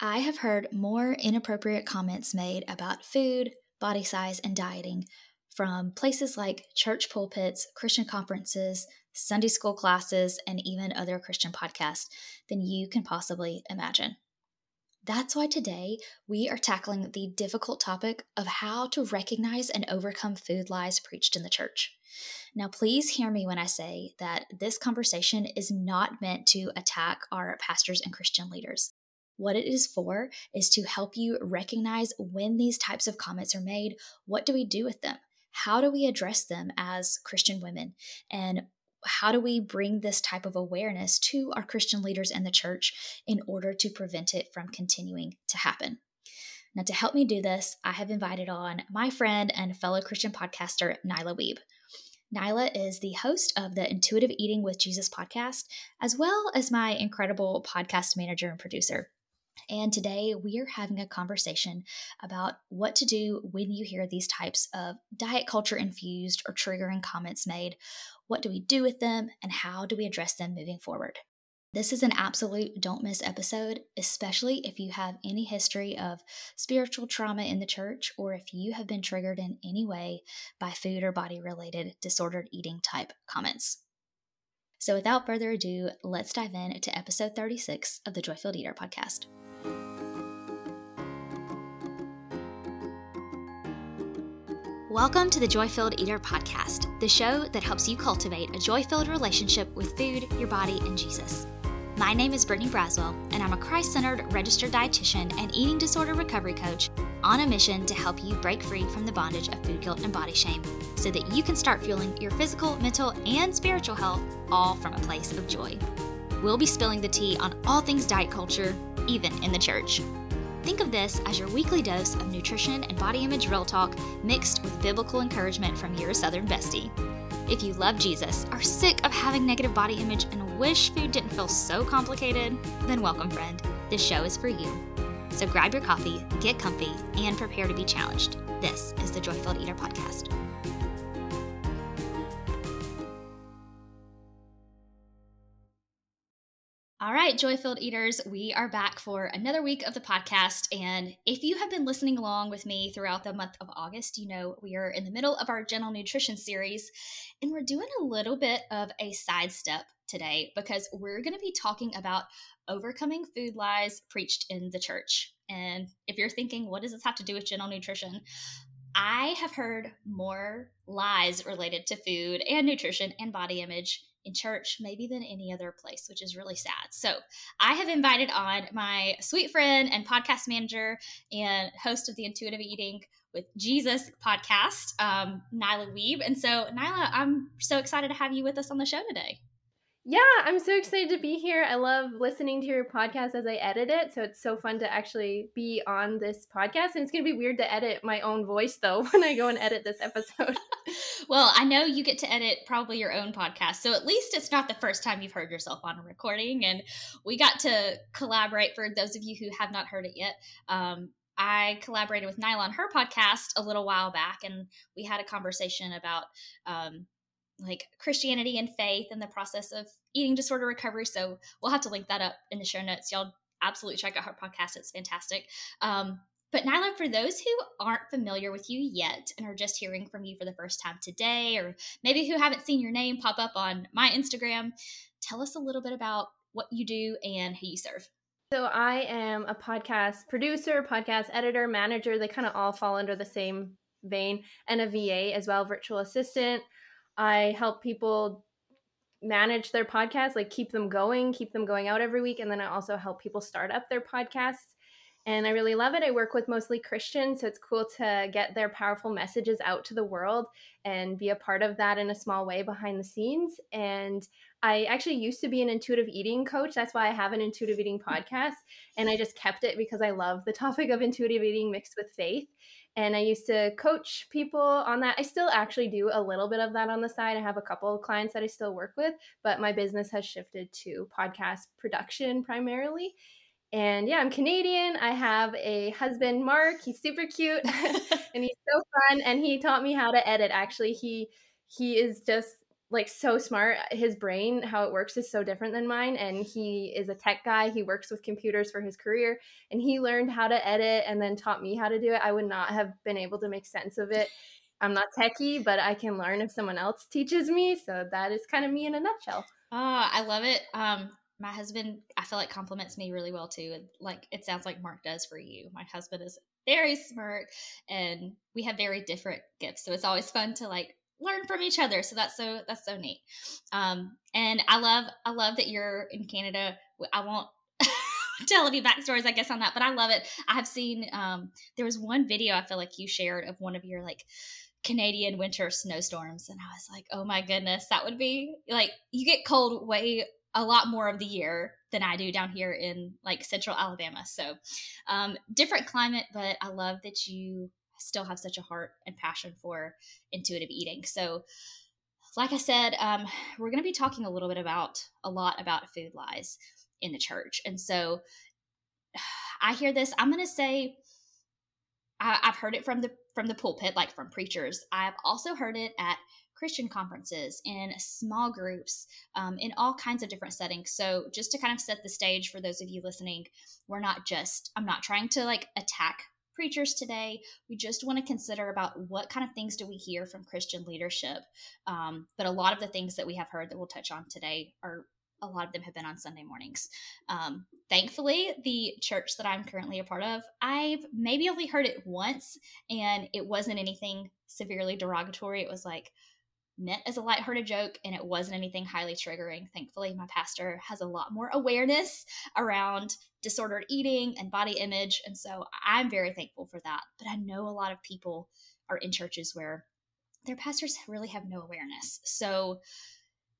I have heard more inappropriate comments made about food, body size, and dieting from places like church pulpits, Christian conferences, Sunday school classes, and even other Christian podcasts than you can possibly imagine. That's why today we are tackling the difficult topic of how to recognize and overcome food lies preached in the church. Now, please hear me when I say that this conversation is not meant to attack our pastors and Christian leaders. What it is for is to help you recognize when these types of comments are made. What do we do with them? How do we address them as Christian women? And how do we bring this type of awareness to our Christian leaders and the church in order to prevent it from continuing to happen? Now, to help me do this, I have invited on my friend and fellow Christian podcaster, Nyla Wiebe. Nyla is the host of the Intuitive Eating with Jesus podcast, as well as my incredible podcast manager and producer. And today we are having a conversation about what to do when you hear these types of diet culture infused or triggering comments made. What do we do with them and how do we address them moving forward? This is an absolute don't miss episode, especially if you have any history of spiritual trauma in the church or if you have been triggered in any way by food or body related disordered eating type comments. So, without further ado, let's dive in to episode 36 of the Joy Filled Eater podcast. Welcome to the Joy Filled Eater podcast, the show that helps you cultivate a joy filled relationship with food, your body, and Jesus. My name is Brittany Braswell, and I'm a Christ centered registered dietitian and eating disorder recovery coach on a mission to help you break free from the bondage of food guilt and body shame so that you can start fueling your physical, mental, and spiritual health all from a place of joy. We'll be spilling the tea on all things diet culture, even in the church. Think of this as your weekly dose of nutrition and body image real talk mixed with biblical encouragement from your Southern bestie. If you love Jesus, are sick of having negative body image, and wish food didn't feel so complicated, then welcome, friend. This show is for you. So grab your coffee, get comfy, and prepare to be challenged. This is the Joy Filled Eater Podcast. All right, joy filled eaters, we are back for another week of the podcast. And if you have been listening along with me throughout the month of August, you know we are in the middle of our gentle nutrition series, and we're doing a little bit of a sidestep today because we're going to be talking about overcoming food lies preached in the church. And if you're thinking, what does this have to do with gentle nutrition? I have heard more lies related to food and nutrition and body image in church maybe than any other place, which is really sad. So I have invited on my sweet friend and podcast manager and host of the Intuitive Eating with Jesus podcast, um, Nyla Wiebe. And so, Nyla, I'm so excited to have you with us on the show today. Yeah, I'm so excited to be here. I love listening to your podcast as I edit it. So it's so fun to actually be on this podcast. And it's going to be weird to edit my own voice, though, when I go and edit this episode. well, I know you get to edit probably your own podcast. So at least it's not the first time you've heard yourself on a recording. And we got to collaborate for those of you who have not heard it yet. Um, I collaborated with Nyla on her podcast a little while back, and we had a conversation about um, like Christianity and faith and the process of eating disorder recovery. So we'll have to link that up in the show notes. Y'all absolutely check out her podcast. It's fantastic. Um, but Nyla, for those who aren't familiar with you yet and are just hearing from you for the first time today, or maybe who haven't seen your name pop up on my Instagram, tell us a little bit about what you do and who you serve. So I am a podcast producer, podcast editor, manager. They kind of all fall under the same vein, and a VA as well, virtual assistant. I help people manage their podcasts, like keep them going, keep them going out every week. And then I also help people start up their podcasts. And I really love it. I work with mostly Christians, so it's cool to get their powerful messages out to the world and be a part of that in a small way behind the scenes. And I actually used to be an intuitive eating coach. That's why I have an intuitive eating podcast. And I just kept it because I love the topic of intuitive eating mixed with faith and I used to coach people on that. I still actually do a little bit of that on the side. I have a couple of clients that I still work with, but my business has shifted to podcast production primarily. And yeah, I'm Canadian. I have a husband, Mark. He's super cute and he's so fun. And he taught me how to edit. Actually, he he is just like so smart. His brain, how it works, is so different than mine. And he is a tech guy. He works with computers for his career, and he learned how to edit and then taught me how to do it. I would not have been able to make sense of it. I'm not techie, but I can learn if someone else teaches me. So that is kind of me in a nutshell. Oh, I love it. Um, my husband, I feel like compliments me really well too. Like it sounds like Mark does for you. My husband is very smart, and we have very different gifts, so it's always fun to like learn from each other. So that's so that's so neat. Um, and I love I love that you're in Canada. I won't tell any backstories, I guess, on that, but I love it. I have seen um, there was one video I feel like you shared of one of your like Canadian winter snowstorms, and I was like, oh my goodness, that would be like you get cold way a lot more of the year than I do down here in like central Alabama. So, um, different climate, but I love that you still have such a heart and passion for intuitive eating. So, like I said, um, we're going to be talking a little bit about a lot about food lies in the church. And so, I hear this. I'm going to say I, I've heard it from the from the pulpit, like from preachers. I've also heard it at Christian conferences, in small groups, um, in all kinds of different settings. So, just to kind of set the stage for those of you listening, we're not just, I'm not trying to like attack preachers today. We just want to consider about what kind of things do we hear from Christian leadership. Um, but a lot of the things that we have heard that we'll touch on today are a lot of them have been on Sunday mornings. Um, thankfully, the church that I'm currently a part of, I've maybe only heard it once, and it wasn't anything severely derogatory. It was like, meant as a lighthearted joke and it wasn't anything highly triggering. Thankfully, my pastor has a lot more awareness around disordered eating and body image. And so I'm very thankful for that. But I know a lot of people are in churches where their pastors really have no awareness. So,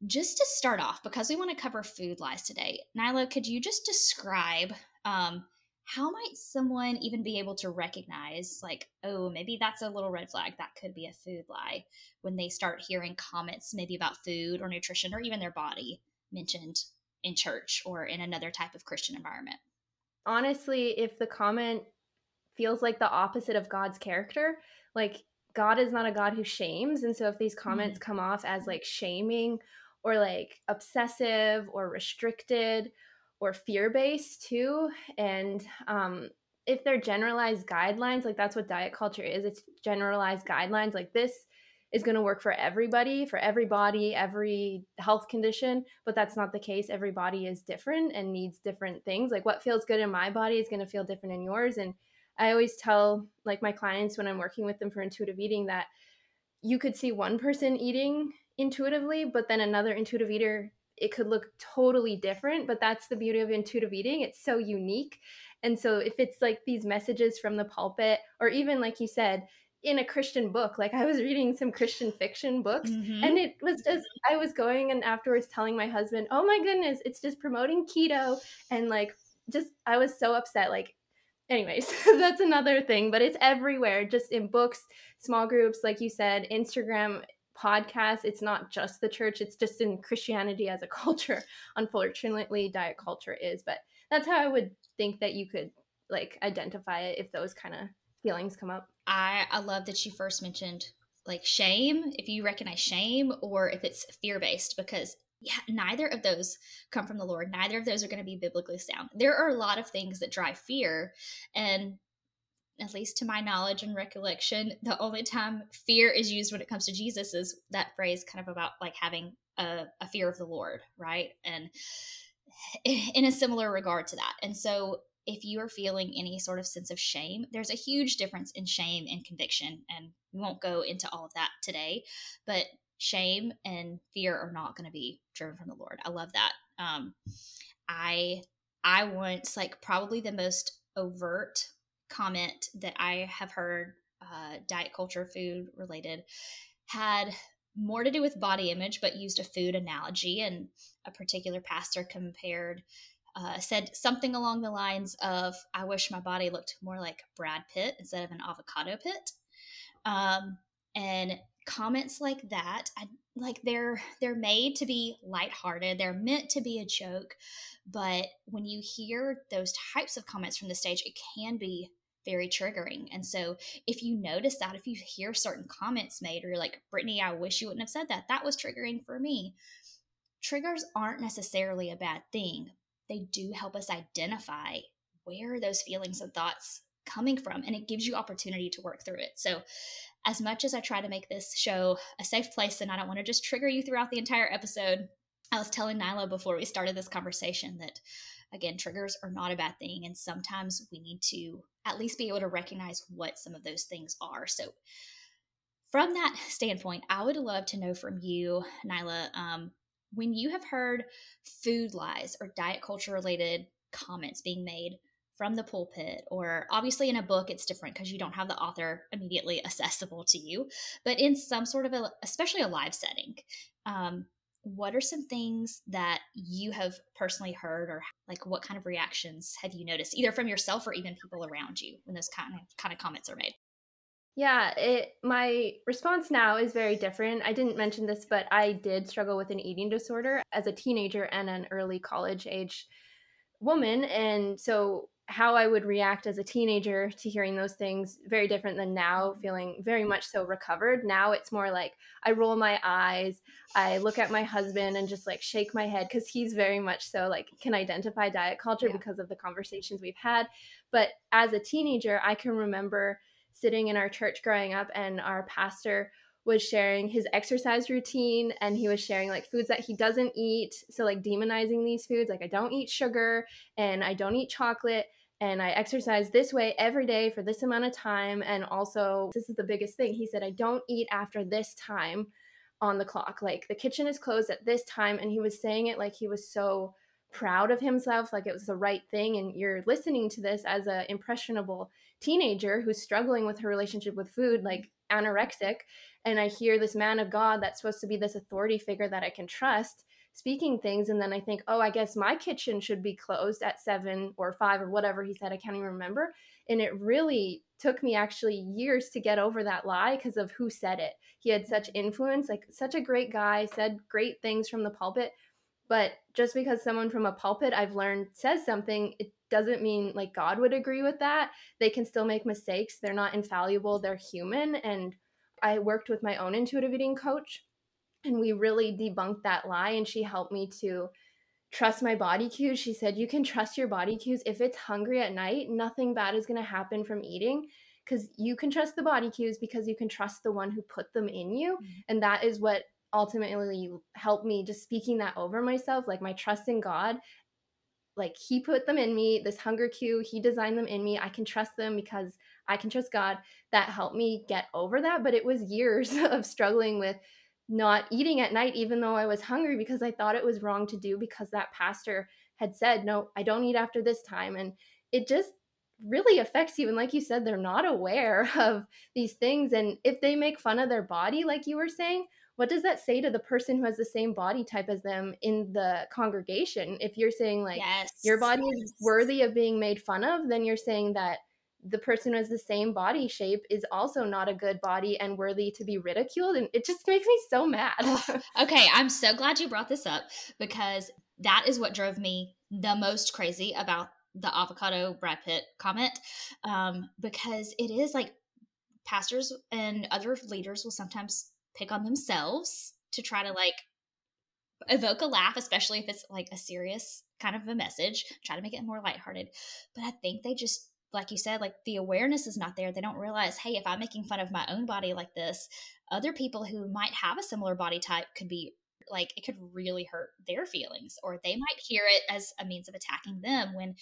just to start off, because we want to cover food lies today, Nyla, could you just describe um, how might someone even be able to recognize like oh maybe that's a little red flag that could be a food lie when they start hearing comments maybe about food or nutrition or even their body mentioned in church or in another type of christian environment honestly if the comment feels like the opposite of god's character like god is not a god who shames and so if these comments mm-hmm. come off as like shaming or like obsessive or restricted or fear based too. And um, if they're generalized guidelines, like that's what diet culture is, it's generalized guidelines. Like this is going to work for everybody, for every body, every health condition, but that's not the case. Every body is different and needs different things. Like what feels good in my body is going to feel different in yours. And I always tell like my clients when I'm working with them for intuitive eating that you could see one person eating intuitively, but then another intuitive eater it could look totally different but that's the beauty of intuitive eating it's so unique and so if it's like these messages from the pulpit or even like you said in a christian book like i was reading some christian fiction books mm-hmm. and it was just i was going and afterwards telling my husband oh my goodness it's just promoting keto and like just i was so upset like anyways that's another thing but it's everywhere just in books small groups like you said instagram podcast it's not just the church it's just in christianity as a culture unfortunately diet culture is but that's how i would think that you could like identify it if those kind of feelings come up i i love that you first mentioned like shame if you recognize shame or if it's fear based because yeah, neither of those come from the Lord. Neither of those are going to be biblically sound. There are a lot of things that drive fear, and at least to my knowledge and recollection, the only time fear is used when it comes to Jesus is that phrase kind of about like having a, a fear of the Lord, right? And in a similar regard to that. And so if you are feeling any sort of sense of shame, there's a huge difference in shame and conviction. And we won't go into all of that today, but shame and fear are not going to be driven from the Lord. I love that. Um, I I once like probably the most overt comment that I have heard uh, diet culture, food related, had more to do with body image, but used a food analogy. And a particular pastor compared, uh, said something along the lines of, I wish my body looked more like Brad Pitt instead of an avocado pit. Um, and comments like that, I, like they're they're made to be lighthearted. They're meant to be a joke, but when you hear those types of comments from the stage, it can be very triggering. And so if you notice that, if you hear certain comments made, or you're like, Brittany, I wish you wouldn't have said that, that was triggering for me. Triggers aren't necessarily a bad thing. They do help us identify where those feelings and thoughts coming from and it gives you opportunity to work through it. So as much as I try to make this show a safe place and I don't want to just trigger you throughout the entire episode, I was telling Nyla before we started this conversation that again, triggers are not a bad thing. And sometimes we need to at least be able to recognize what some of those things are. So, from that standpoint, I would love to know from you, Nyla, um, when you have heard food lies or diet culture related comments being made from the pulpit, or obviously in a book, it's different because you don't have the author immediately accessible to you, but in some sort of a, especially a live setting, um, what are some things that you have personally heard or like what kind of reactions have you noticed either from yourself or even people around you when those kind of kind of comments are made? Yeah it my response now is very different. I didn't mention this but i did struggle with an eating disorder as a teenager and an early college age woman and so how I would react as a teenager to hearing those things very different than now, mm-hmm. feeling very much so recovered. Now it's more like I roll my eyes, I look at my husband and just like shake my head because he's very much so like can identify diet culture yeah. because of the conversations we've had. But as a teenager, I can remember sitting in our church growing up and our pastor was sharing his exercise routine and he was sharing like foods that he doesn't eat. So, like, demonizing these foods, like, I don't eat sugar and I don't eat chocolate and I exercise this way every day for this amount of time. And also, this is the biggest thing. He said, I don't eat after this time on the clock. Like, the kitchen is closed at this time. And he was saying it like he was so proud of himself like it was the right thing and you're listening to this as a impressionable teenager who's struggling with her relationship with food like anorexic and I hear this man of God that's supposed to be this authority figure that I can trust speaking things and then I think, "Oh, I guess my kitchen should be closed at 7 or 5 or whatever he said, I can't even remember." And it really took me actually years to get over that lie because of who said it. He had such mm-hmm. influence, like such a great guy, said great things from the pulpit, but just because someone from a pulpit I've learned says something, it doesn't mean like God would agree with that. They can still make mistakes. They're not infallible, they're human and I worked with my own intuitive eating coach and we really debunked that lie and she helped me to trust my body cues. She said, You can trust your body cues. If it's hungry at night, nothing bad is going to happen from eating because you can trust the body cues because you can trust the one who put them in you. Mm-hmm. And that is what ultimately helped me just speaking that over myself like my trust in God like he put them in me this hunger cue he designed them in me i can trust them because i can trust god that helped me get over that but it was years of struggling with not eating at night even though i was hungry because i thought it was wrong to do because that pastor had said no i don't eat after this time and it just really affects you and like you said they're not aware of these things and if they make fun of their body like you were saying what does that say to the person who has the same body type as them in the congregation? If you're saying like yes. your body is worthy of being made fun of, then you're saying that the person who has the same body shape is also not a good body and worthy to be ridiculed. And it just makes me so mad. okay, I'm so glad you brought this up because that is what drove me the most crazy about the avocado Brad Pitt comment. Um, because it is like pastors and other leaders will sometimes pick on themselves to try to like evoke a laugh, especially if it's like a serious kind of a message, try to make it more lighthearted. But I think they just, like you said, like the awareness is not there. They don't realize, hey, if I'm making fun of my own body like this, other people who might have a similar body type could be like, it could really hurt their feelings, or they might hear it as a means of attacking them when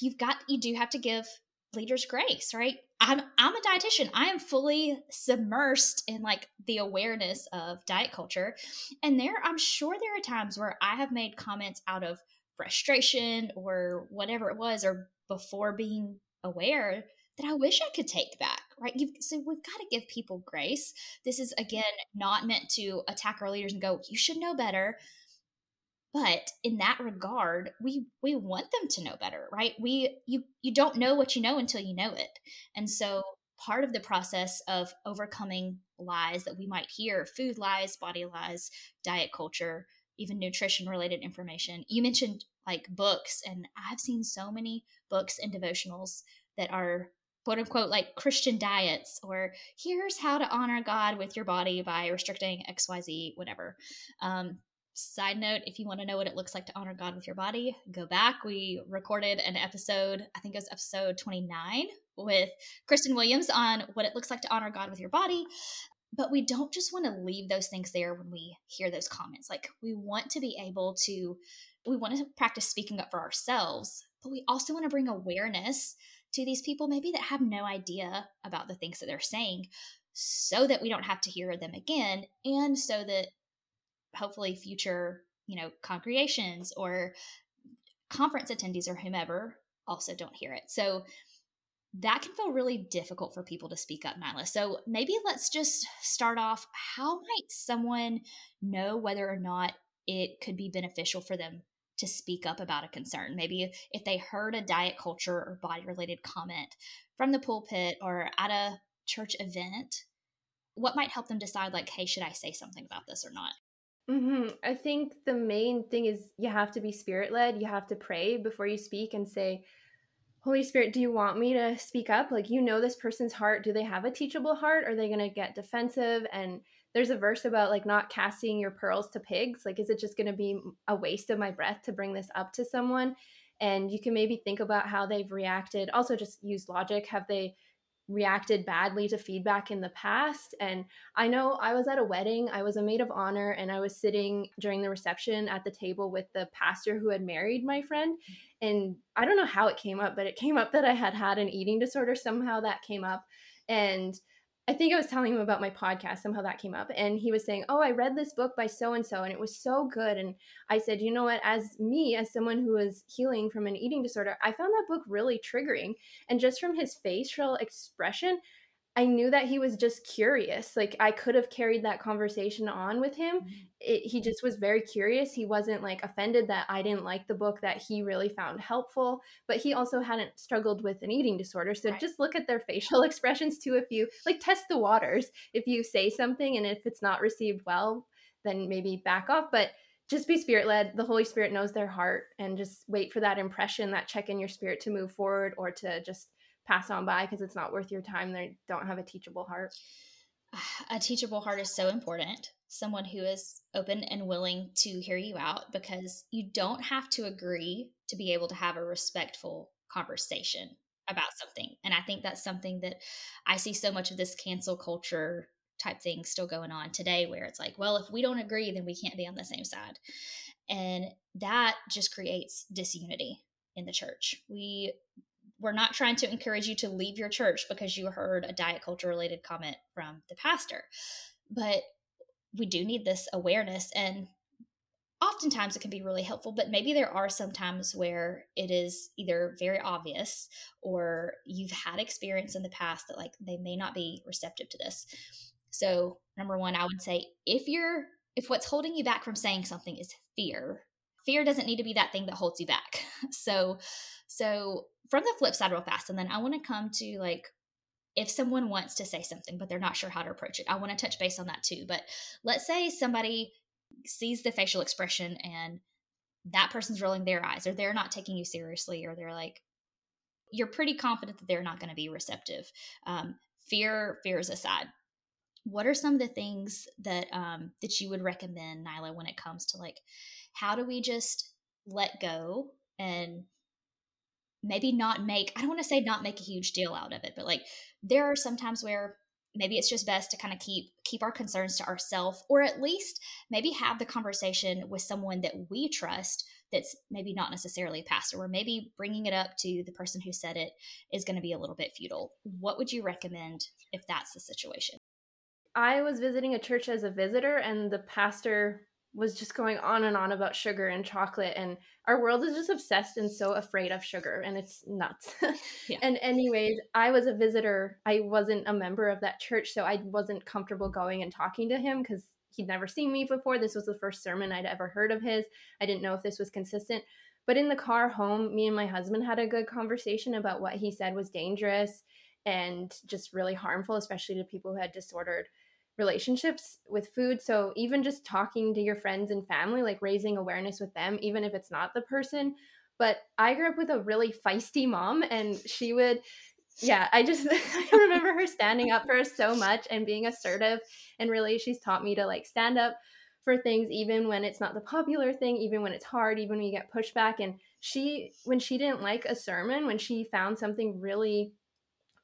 you've got, you do have to give leaders grace, right? I'm I'm a dietitian. I am fully submersed in like the awareness of diet culture. And there I'm sure there are times where I have made comments out of frustration or whatever it was or before being aware that I wish I could take back, right? You've, so we've got to give people grace. This is mm-hmm. again not meant to attack our leaders and go, you should know better but in that regard we we want them to know better right we you you don't know what you know until you know it and so part of the process of overcoming lies that we might hear food lies body lies diet culture even nutrition related information you mentioned like books and i've seen so many books and devotionals that are quote unquote like Christian diets or here's how to honor God with your body by restricting XYZ, whatever. Um, side note if you want to know what it looks like to honor God with your body, go back. We recorded an episode, I think it was episode 29 with Kristen Williams on what it looks like to honor God with your body. But we don't just want to leave those things there when we hear those comments. Like, we want to be able to, we want to practice speaking up for ourselves, but we also want to bring awareness to these people, maybe that have no idea about the things that they're saying, so that we don't have to hear them again, and so that hopefully future, you know, congregations or conference attendees or whomever also don't hear it. So that can feel really difficult for people to speak up, Nyla. So maybe let's just start off. How might someone know whether or not it could be beneficial for them to speak up about a concern? Maybe if they heard a diet culture or body related comment from the pulpit or at a church event, what might help them decide, like, hey, should I say something about this or not? Mm-hmm. I think the main thing is you have to be spirit led. You have to pray before you speak and say, Holy Spirit, do you want me to speak up? Like, you know, this person's heart. Do they have a teachable heart? Are they going to get defensive? And there's a verse about like not casting your pearls to pigs. Like, is it just going to be a waste of my breath to bring this up to someone? And you can maybe think about how they've reacted. Also, just use logic. Have they reacted badly to feedback in the past. And I know I was at a wedding, I was a maid of honor, and I was sitting during the reception at the table with the pastor who had married my friend. And I don't know how it came up, but it came up that I had had an eating disorder. Somehow that came up. And I think I was telling him about my podcast. Somehow that came up. And he was saying, Oh, I read this book by so and so, and it was so good. And I said, You know what? As me, as someone who is healing from an eating disorder, I found that book really triggering. And just from his facial expression, I knew that he was just curious. Like I could have carried that conversation on with him. Mm-hmm. It, he just was very curious. He wasn't like offended that I didn't like the book that he really found helpful, but he also hadn't struggled with an eating disorder. So right. just look at their facial expressions too. If you like test the waters, if you say something and if it's not received well, then maybe back off. But just be spirit led. The Holy Spirit knows their heart and just wait for that impression, that check in your spirit to move forward or to just pass on by because it's not worth your time. They don't have a teachable heart. A teachable heart is so important. Someone who is open and willing to hear you out because you don't have to agree to be able to have a respectful conversation about something. And I think that's something that I see so much of this cancel culture type thing still going on today where it's like, well, if we don't agree, then we can't be on the same side. And that just creates disunity in the church. We we're not trying to encourage you to leave your church because you heard a diet culture related comment from the pastor. But we do need this awareness and oftentimes it can be really helpful but maybe there are some times where it is either very obvious or you've had experience in the past that like they may not be receptive to this so number one i would say if you're if what's holding you back from saying something is fear fear doesn't need to be that thing that holds you back. So so from the flip side real fast and then i want to come to like if someone wants to say something but they're not sure how to approach it i want to touch base on that too but let's say somebody sees the facial expression and that person's rolling their eyes or they're not taking you seriously or they're like you're pretty confident that they're not going to be receptive um, fear fears aside what are some of the things that um, that you would recommend nyla when it comes to like how do we just let go and maybe not make i don't want to say not make a huge deal out of it but like there are some times where maybe it's just best to kind of keep keep our concerns to ourselves or at least maybe have the conversation with someone that we trust that's maybe not necessarily a pastor or maybe bringing it up to the person who said it is going to be a little bit futile. What would you recommend if that's the situation? I was visiting a church as a visitor and the pastor was just going on and on about sugar and chocolate and our world is just obsessed and so afraid of sugar and it's nuts. Yeah. and anyways i was a visitor. I wasn't a member of that church so i wasn't comfortable going and talking to him because he'd never seen me before. This was the first sermon i'd ever heard of his. I didn't know if this was consistent. But in the car home me and my husband had a good conversation about what he said was dangerous and just really harmful especially to people who had disordered relationships with food. So even just talking to your friends and family, like raising awareness with them, even if it's not the person But I grew up with a really feisty mom, and she would yeah, I just I remember her standing up for us so much and being assertive. And really, she's taught me to like stand up for things even when it's not the popular thing, even when it's hard, even when you get pushback. And she, when she didn't like a sermon, when she found something really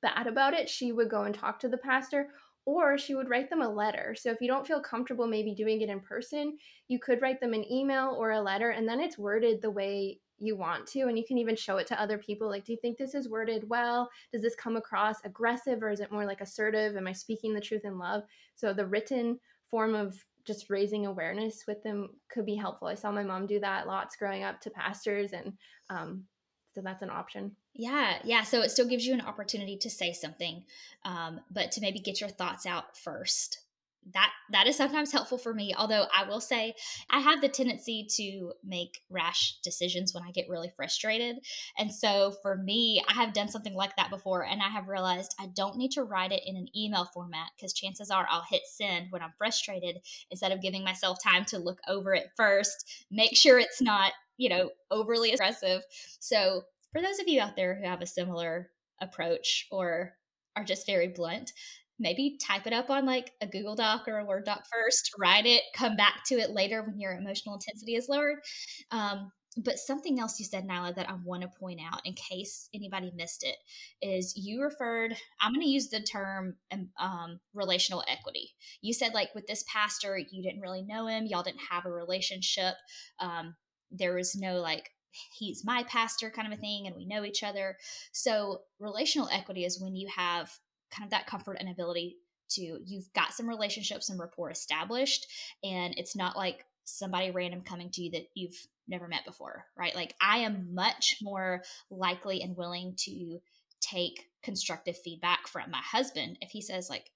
bad about it, she would go and talk to the pastor or she would write them a letter. So if you don't feel comfortable maybe doing it in person, you could write them an email or a letter and then it's worded the way you want to and you can even show it to other people like do you think this is worded well? Does this come across aggressive or is it more like assertive? Am i speaking the truth in love? So the written form of just raising awareness with them could be helpful. I saw my mom do that lots growing up to pastors and um, so that's an option. Yeah yeah so it still gives you an opportunity to say something um, but to maybe get your thoughts out first that that is sometimes helpful for me although i will say i have the tendency to make rash decisions when i get really frustrated and so for me i have done something like that before and i have realized i don't need to write it in an email format because chances are i'll hit send when i'm frustrated instead of giving myself time to look over it first make sure it's not you know overly aggressive. So for those of you out there who have a similar approach or are just very blunt maybe type it up on like a Google Doc or a Word doc first, write it, come back to it later when your emotional intensity is lowered. Um, but something else you said, Nyla, that I want to point out in case anybody missed it is you referred, I'm going to use the term um, um, relational equity. You said, like, with this pastor, you didn't really know him, y'all didn't have a relationship. Um, there was no like, he's my pastor kind of a thing, and we know each other. So, relational equity is when you have kind of that comfort and ability to you've got some relationships and rapport established and it's not like somebody random coming to you that you've never met before right? Like i am much more likely and willing to take constructive feedback from my husband if he says like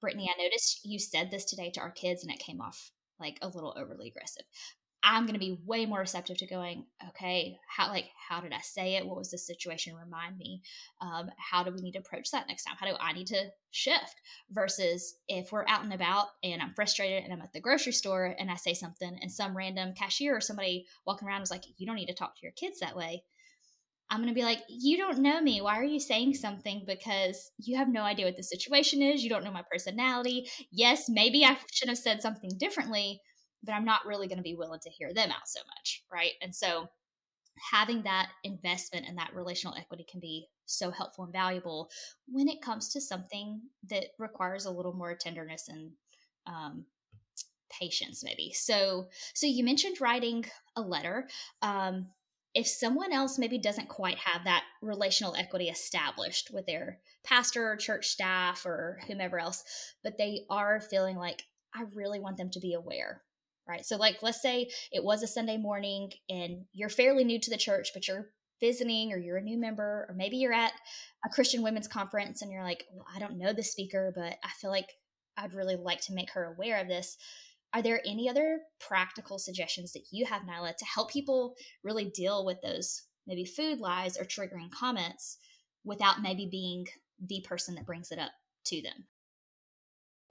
brittany i noticed you said this today to our kids and it came off like a little overly aggressive I'm going to be way more receptive to going, okay, how like how did I say it? What was the situation? Remind me. Um, how do we need to approach that next time? How do I need to shift? Versus if we're out and about and I'm frustrated and I'm at the grocery store and I say something and some random cashier or somebody walking around is like, you don't need to talk to your kids that way. I'm going to be like, you don't know me. Why are you saying something? Because you have no idea what the situation is. You don't know my personality. Yes, maybe I should have said something differently but I'm not really going to be willing to hear them out so much, right? And so having that investment and that relational equity can be so helpful and valuable when it comes to something that requires a little more tenderness and um, patience maybe so so you mentioned writing a letter um, if someone else maybe doesn't quite have that relational equity established with their pastor or church staff or whomever else but they are feeling like i really want them to be aware right? So, like, let's say it was a Sunday morning and you're fairly new to the church, but you're visiting or you're a new member, or maybe you're at a Christian women's conference and you're like, well, I don't know the speaker, but I feel like I'd really like to make her aware of this. Are there any other practical suggestions that you have, Nyla, to help people really deal with those maybe food lies or triggering comments without maybe being the person that brings it up to them?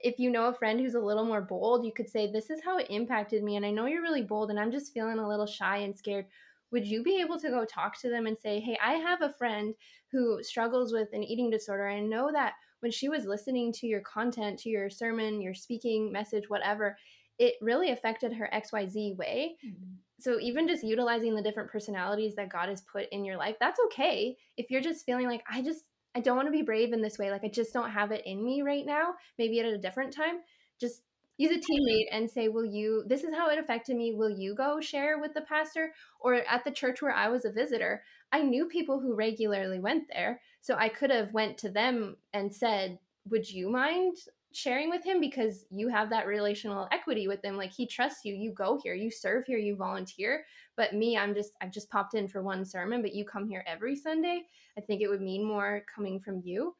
If you know a friend who's a little more bold, you could say, This is how it impacted me. And I know you're really bold, and I'm just feeling a little shy and scared. Would you be able to go talk to them and say, Hey, I have a friend who struggles with an eating disorder. I know that when she was listening to your content, to your sermon, your speaking message, whatever, it really affected her XYZ way. Mm-hmm. So even just utilizing the different personalities that God has put in your life, that's okay. If you're just feeling like, I just, I don't want to be brave in this way. Like I just don't have it in me right now. Maybe at a different time. Just use a teammate and say, "Will you? This is how it affected me. Will you go share with the pastor?" Or at the church where I was a visitor, I knew people who regularly went there, so I could have went to them and said, "Would you mind sharing with him because you have that relational equity with him like he trusts you you go here you serve here you volunteer. But me i'm just i've just popped in for one sermon but you come here every sunday. I think it would mean more coming from you.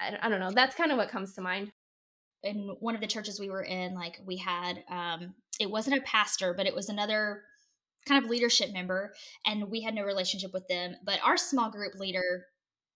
I, I don't know. That's kind of what comes to mind. In one of the churches we were in like we had um it wasn't a pastor but it was another kind of leadership member and we had no relationship with them but our small group leader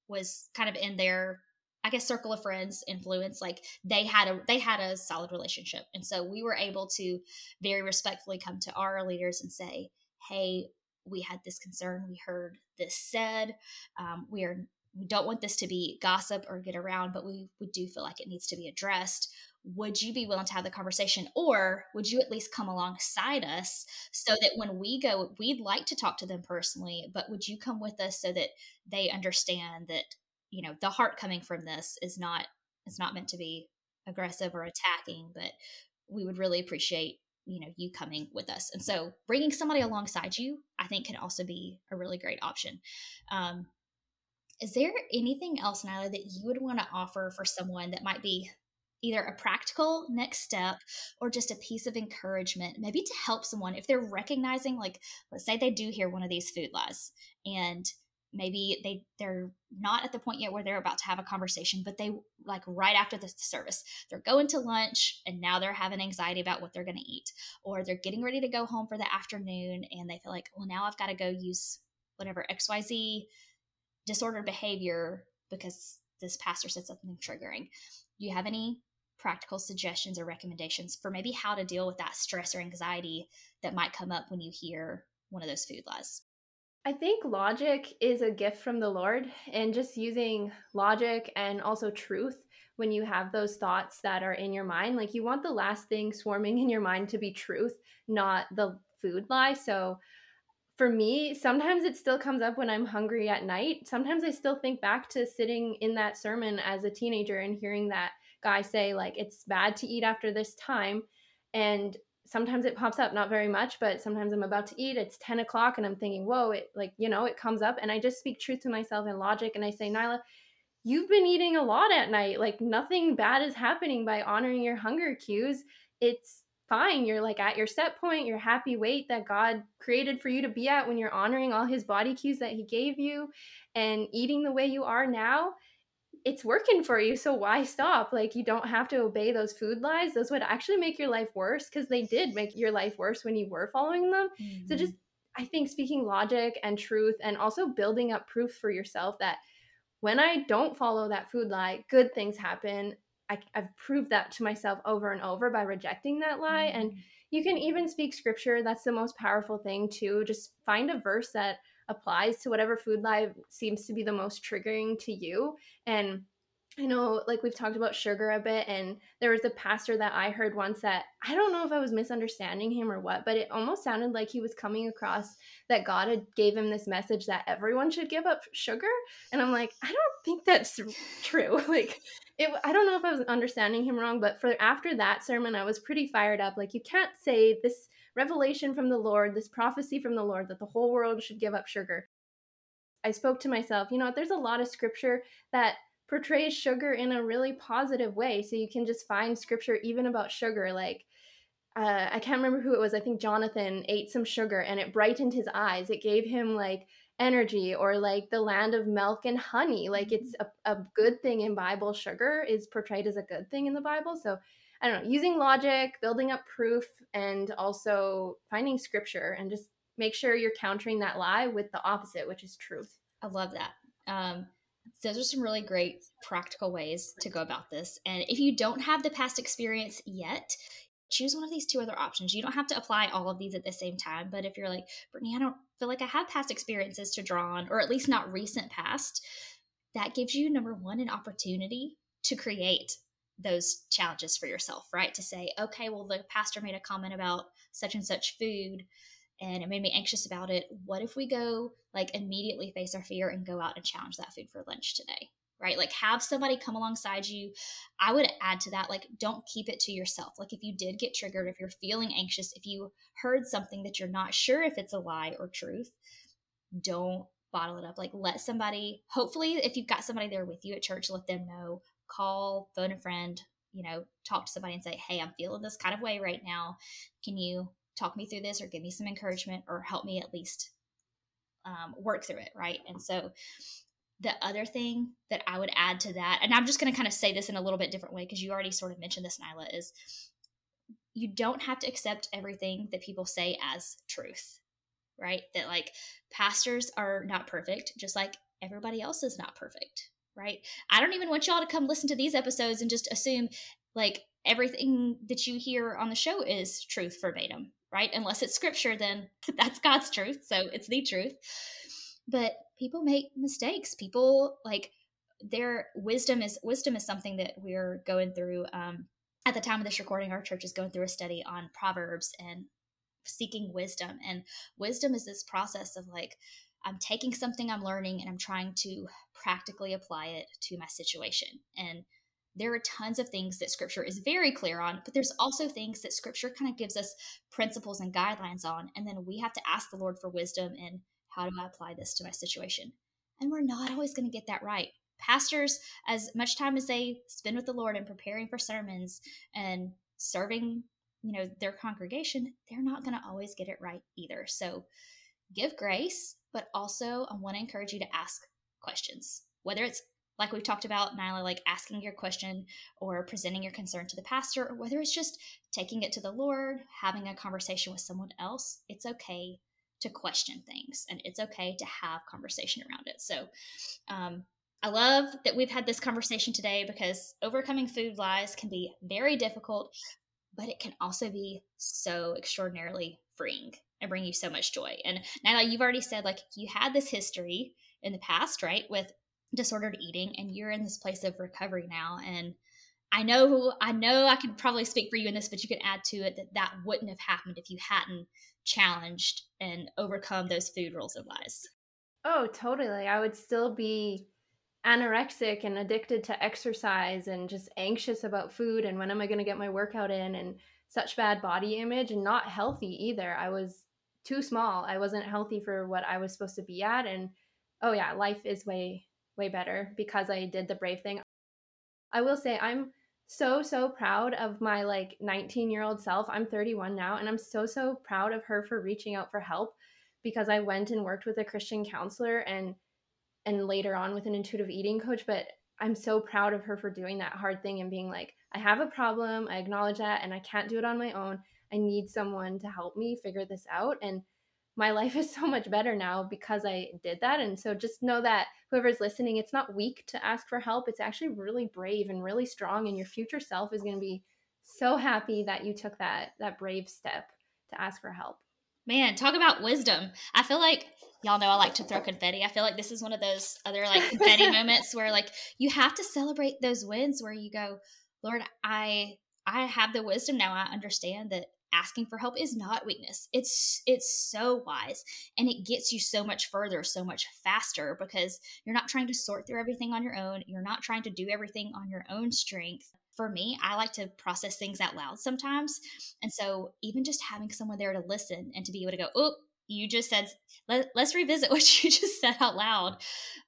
was kind of in their I guess circle of friends influence like they had a they had a solid relationship. And so we were able to very respectfully come to our leaders and say hey we had this concern, we heard this said, um, we are we don't want this to be gossip or get around, but we, we do feel like it needs to be addressed. Would you be willing to have the conversation, or would you at least come alongside us so that when we go, we'd like to talk to them personally, but would you come with us so that they understand that you know the heart coming from this is not it's not meant to be aggressive or attacking, but we would really appreciate you know you coming with us. And so bringing somebody alongside you i think can also be a really great option. Um, is there anything else nyla that you would want to offer for someone that might be either a practical next step or just a piece of encouragement maybe to help someone if they're recognizing like let's say they do hear one of these food lies and maybe they they're not at the point yet where they're about to have a conversation but they like right after the service they're going to lunch and now they're having anxiety about what they're going to eat or they're getting ready to go home for the afternoon and they feel like well now i've got to go use whatever xyz disordered behavior because this pastor said something triggering. Do you have any practical suggestions or recommendations for maybe how to deal with that stress or anxiety that might come up when you hear one of those food lies I think logic is a gift from the Lord, and just using logic and also truth when you have those thoughts that are in your mind. Like, you want the last thing swarming in your mind to be truth, not the food lie. So, for me, sometimes it still comes up when I'm hungry at night. Sometimes I still think back to sitting in that sermon as a teenager and hearing that guy say, like, it's bad to eat after this time. And sometimes it pops up, not very much, but sometimes I'm about to eat. It's 10 o'clock and I'm thinking, whoa, it like, you know, it comes up. And I just speak truth to myself and logic. And I say, Nyla, you've been eating a lot at night. Like nothing bad is happening by honoring your hunger cues. It's fine. You're like at your set point, your happy weight that God created for you to be at when you're honoring all his body cues that he gave you and eating the way you are now it's working for you so why stop? Like you don't have to obey those food lies. Those would actually make your life worse because they did make your life worse when you were following them. Mm-hmm. so just i think speaking logic and truth and also building up proof for yourself that when i don't follow that food lie good things happen. I, have proved that to myself over and over by rejecting that lie. Mm-hmm. and you can even speak scripture. That's the most powerful thing too. Just find a verse that applies to whatever food life seems to be the most triggering to you. And I know, like we've talked about sugar a bit, and there was a pastor that I heard once that I don't know if I was misunderstanding him or what, but it almost sounded like he was coming across that God had gave him this message that everyone should give up sugar, and I'm like, I don't think that's true. like, it, I don't know if I was understanding him wrong, but for after that sermon, I was pretty fired up. Like, you can't say this revelation from the Lord, this prophecy from the Lord that the whole world should give up sugar. I spoke to myself, you know, there's a lot of scripture that portrays sugar in a really positive way. So you can just find scripture even about sugar. Like, uh, I can't remember who it was. I think Jonathan ate some sugar and it brightened his eyes. It gave him like energy or like the land of milk and honey. Like, it's a, a good thing in Bible. Sugar is portrayed as a good thing in the Bible. So I don't know, using logic, building up proof, and also finding scripture and just make sure you're countering that lie with the opposite, which is truth. I love that. Um, those are some really great practical ways to go about this. And if you don't have the past experience yet, choose one of these two other options. You don't have to apply all of these at the same time. But if you're like, Brittany, I don't feel like I have past experiences to draw on, or at least not recent past, that gives you, number one, an opportunity to create those challenges for yourself, right? To say, okay, well, the pastor made a comment about such and such food and it made me anxious about it. What if we go like immediately face our fear and go out and challenge that food for lunch today? Right? Like have somebody come alongside you. I would add to that, like, don't keep it to yourself. Like, if you did get triggered, if you're feeling anxious, if you heard something that you're not sure if it's a lie or truth, don't bottle it up. Like, let somebody, hopefully, if you've got somebody there with you at church, let them know call, phone a friend, you know, talk to somebody and say, hey, I'm feeling this kind of way right now. Can you talk me through this or give me some encouragement or help me at least um, work through it? Right. And so, the other thing that I would add to that, and I'm just going to kind of say this in a little bit different way because you already sort of mentioned this, Nyla, is you don't have to accept everything that people say as truth, right? That like pastors are not perfect, just like everybody else is not perfect, right? I don't even want y'all to come listen to these episodes and just assume like everything that you hear on the show is truth verbatim. right? Unless it's scripture, then that's God's truth. So it's the truth. But people make mistakes. People like their wisdom is wisdom is something that we're going through. Um, at the time of this recording, our church is going through a study on Proverbs and seeking wisdom. And wisdom is this process of like, I'm taking something I'm learning and I'm trying to practically apply it to my situation. And there are tons of things that scripture is very clear on, but there's also things that scripture kind of gives us principles and guidelines on. And then we have to ask the Lord for wisdom and how do I apply this to my situation? And we're not always going to get that right. Pastors, as much time as they spend with the Lord and preparing for sermons and serving, you know, their congregation, they're not going to always get it right either. So give grace, but also I want to encourage you to ask questions. Whether it's like we've talked about, Nyla, like asking your question or presenting your concern to the pastor, or whether it's just taking it to the Lord, having a conversation with someone else, it's okay to question things and it's okay to have conversation around it. So, um, I love that we've had this conversation today because overcoming food lies can be very difficult, but it can also be so extraordinarily freeing and bring you so much joy. And now you've already said like you had this history in the past, right, with disordered eating and you're in this place of recovery now and I know I know I could probably speak for you in this but you could add to it that that wouldn't have happened if you hadn't challenged and overcome those food rules and lies. Oh, totally. I would still be anorexic and addicted to exercise and just anxious about food and when am I going to get my workout in and such bad body image and not healthy either. I was too small. I wasn't healthy for what I was supposed to be at and oh yeah, life is way way better because I did the brave thing. I will say I'm so so proud of my like 19 year old self. I'm 31 now and I'm so so proud of her for reaching out for help because I went and worked with a Christian counselor and and later on with an intuitive eating coach, but I'm so proud of her for doing that hard thing and being like, I have a problem, I acknowledge that and I can't do it on my own. I need someone to help me figure this out and my life is so much better now because I did that. And so just know that whoever's listening, it's not weak to ask for help. It's actually really brave and really strong. And your future self is going to be so happy that you took that that brave step to ask for help. Man, talk about wisdom. I feel like y'all know I like to throw confetti. I feel like this is one of those other like confetti moments where like you have to celebrate those wins where you go, Lord, I I have the wisdom now. I understand that asking for help is not weakness. It's it's so wise and it gets you so much further so much faster because you're not trying to sort through everything on your own. You're not trying to do everything on your own strength. For me i like to process things out loud sometimes and so even just having someone there to listen and to be able to go oh you just said let, us revisit what you just said out loud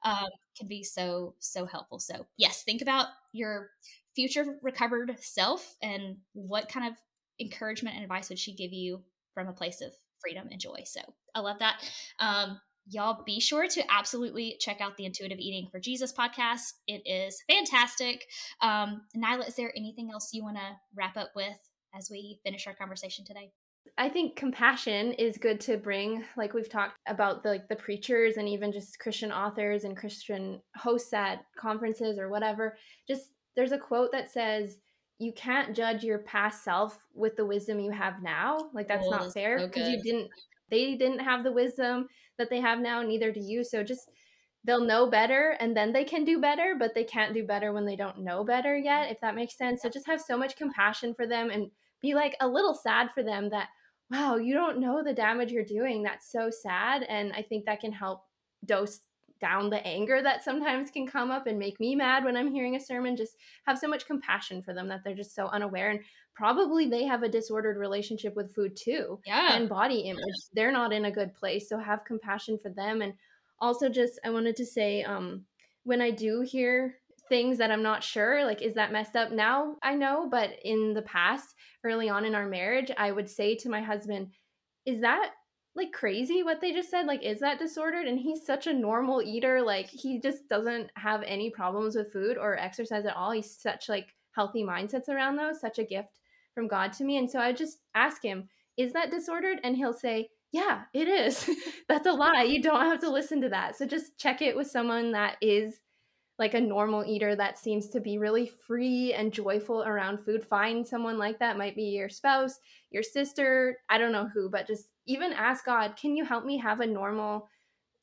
um, can be so so helpful. So yes think about your future recovered self and what kind of encouragement and advice would she give you from a place of freedom and joy? So I love that. Um, y'all be sure to absolutely check out the Intuitive Eating for Jesus podcast. It is fantastic. Um, Nyla, is there anything else you want to wrap up with as we finish our conversation today? I think compassion is good to bring, like we've talked about the like the preachers and even just Christian authors and Christian hosts at conferences or whatever. Just there's a quote that says, you can't judge your past self with the wisdom you have now. Like that's oh, not fair because so you didn't they didn't have the wisdom that they have now, neither do you. So just they'll know better and then they can do better, but they can't do better when they don't know better yet, if that makes sense. So just have so much compassion for them and be like a little sad for them that wow, you don't know the damage you're doing. That's so sad. And I think that can help dose down the anger that sometimes can come up and make me mad when I'm hearing a sermon. Just have so much compassion for them that they're just so unaware. And probably they have a disordered relationship with food too. Yeah. And body image. They're not in a good place. So have compassion for them. And also just I wanted to say, um, when I do hear things that I'm not sure, like, is that messed up? Now I know, but in the past, early on in our marriage, I would say to my husband, is that like crazy what they just said like is that disordered? And he's such a normal eater like he just doesn't have any problems with food or exercise at all. He's such like healthy mindsets around those such a gift from god to me. And so i just ask him is that disordered? And he'll say yeah it is. That's a lie. You don't have to listen to that. So just check it with someone that is like a normal eater that seems to be really free and joyful around food, find someone like that. Might be your spouse, your sister, I don't know who, but just even ask God, can you help me have a normal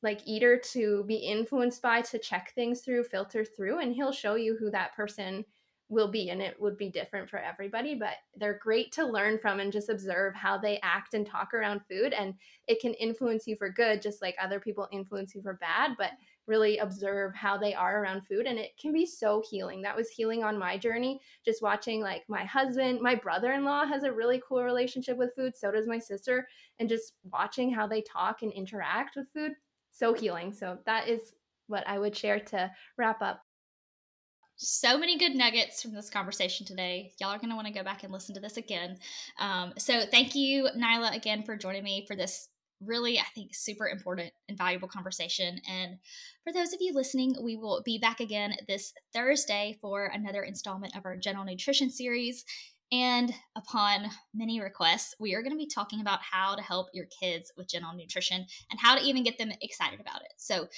like eater to be influenced by to check things through, filter through, and he'll show you who that person will be and it would be different for everybody but they're great to learn from and just observe how they act and talk around food and it can influence you for good just like other people influence you for bad but really observe how they are around food and it can be so healing that was healing on my journey just watching like my husband my brother-in-law has a really cool relationship with food so does my sister and just watching how they talk and interact with food so healing so that is what i would share to wrap up so many good nuggets from this conversation today. Y'all are going to want to go back and listen to this again. Um, so, thank you, Nyla, again for joining me for this really, I think, super important and valuable conversation. And for those of you listening, we will be back again this Thursday for another installment of our general nutrition series. And upon many requests, we are going to be talking about how to help your kids with general nutrition and how to even get them excited about it. So,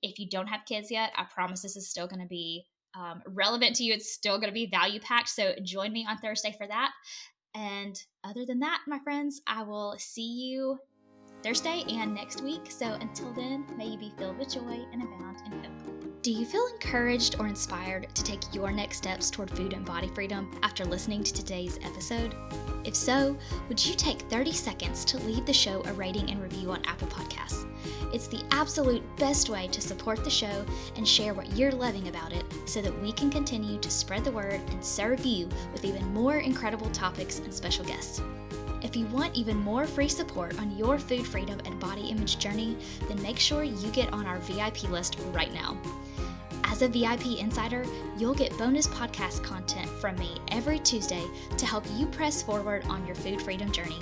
if you don't have kids yet, I promise this is still going to be um, relevant to you. It's still going to be value packed. So join me on Thursday for that. And other than that, my friends, I will see you Thursday and next week. So until then, may you be filled with joy and abound in hope. Do you feel encouraged or inspired to take your next steps toward food and body freedom after listening to today's episode? If so, would you take 30 seconds to leave the show a rating and review on Apple Podcasts? It's the absolute best way to support the show and share what you're loving about it so that we can continue to spread the word and serve you with even more incredible topics and special guests. If you want even more free support on your food freedom and body image journey, then make sure you get on our VIP list right now. As a VIP insider, you'll get bonus podcast content from me every Tuesday to help you press forward on your food freedom journey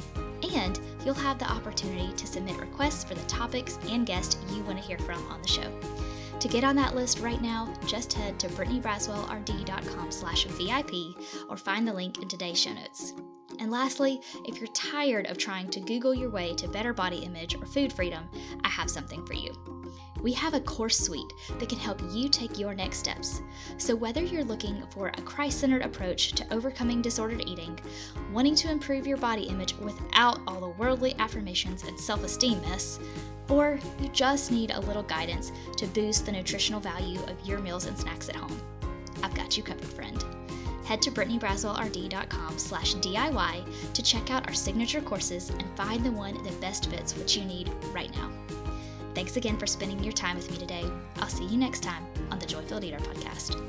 and you'll have the opportunity to submit requests for the topics and guests you want to hear from on the show. To get on that list right now, just head to brittanybraswellrd.com slash VIP or find the link in today's show notes. And lastly, if you're tired of trying to Google your way to better body image or food freedom, I have something for you we have a course suite that can help you take your next steps. So, whether you're looking for a Christ centered approach to overcoming disordered eating, wanting to improve your body image without all the worldly affirmations and self esteem mess, or you just need a little guidance to boost the nutritional value of your meals and snacks at home, I've got you covered, friend. Head to brittanybraswellrd.com slash DIY to check out our signature courses and find the one that best fits what you need right now. Thanks again for spending your time with me today. I'll see you next time on the Joy Filled Eater podcast.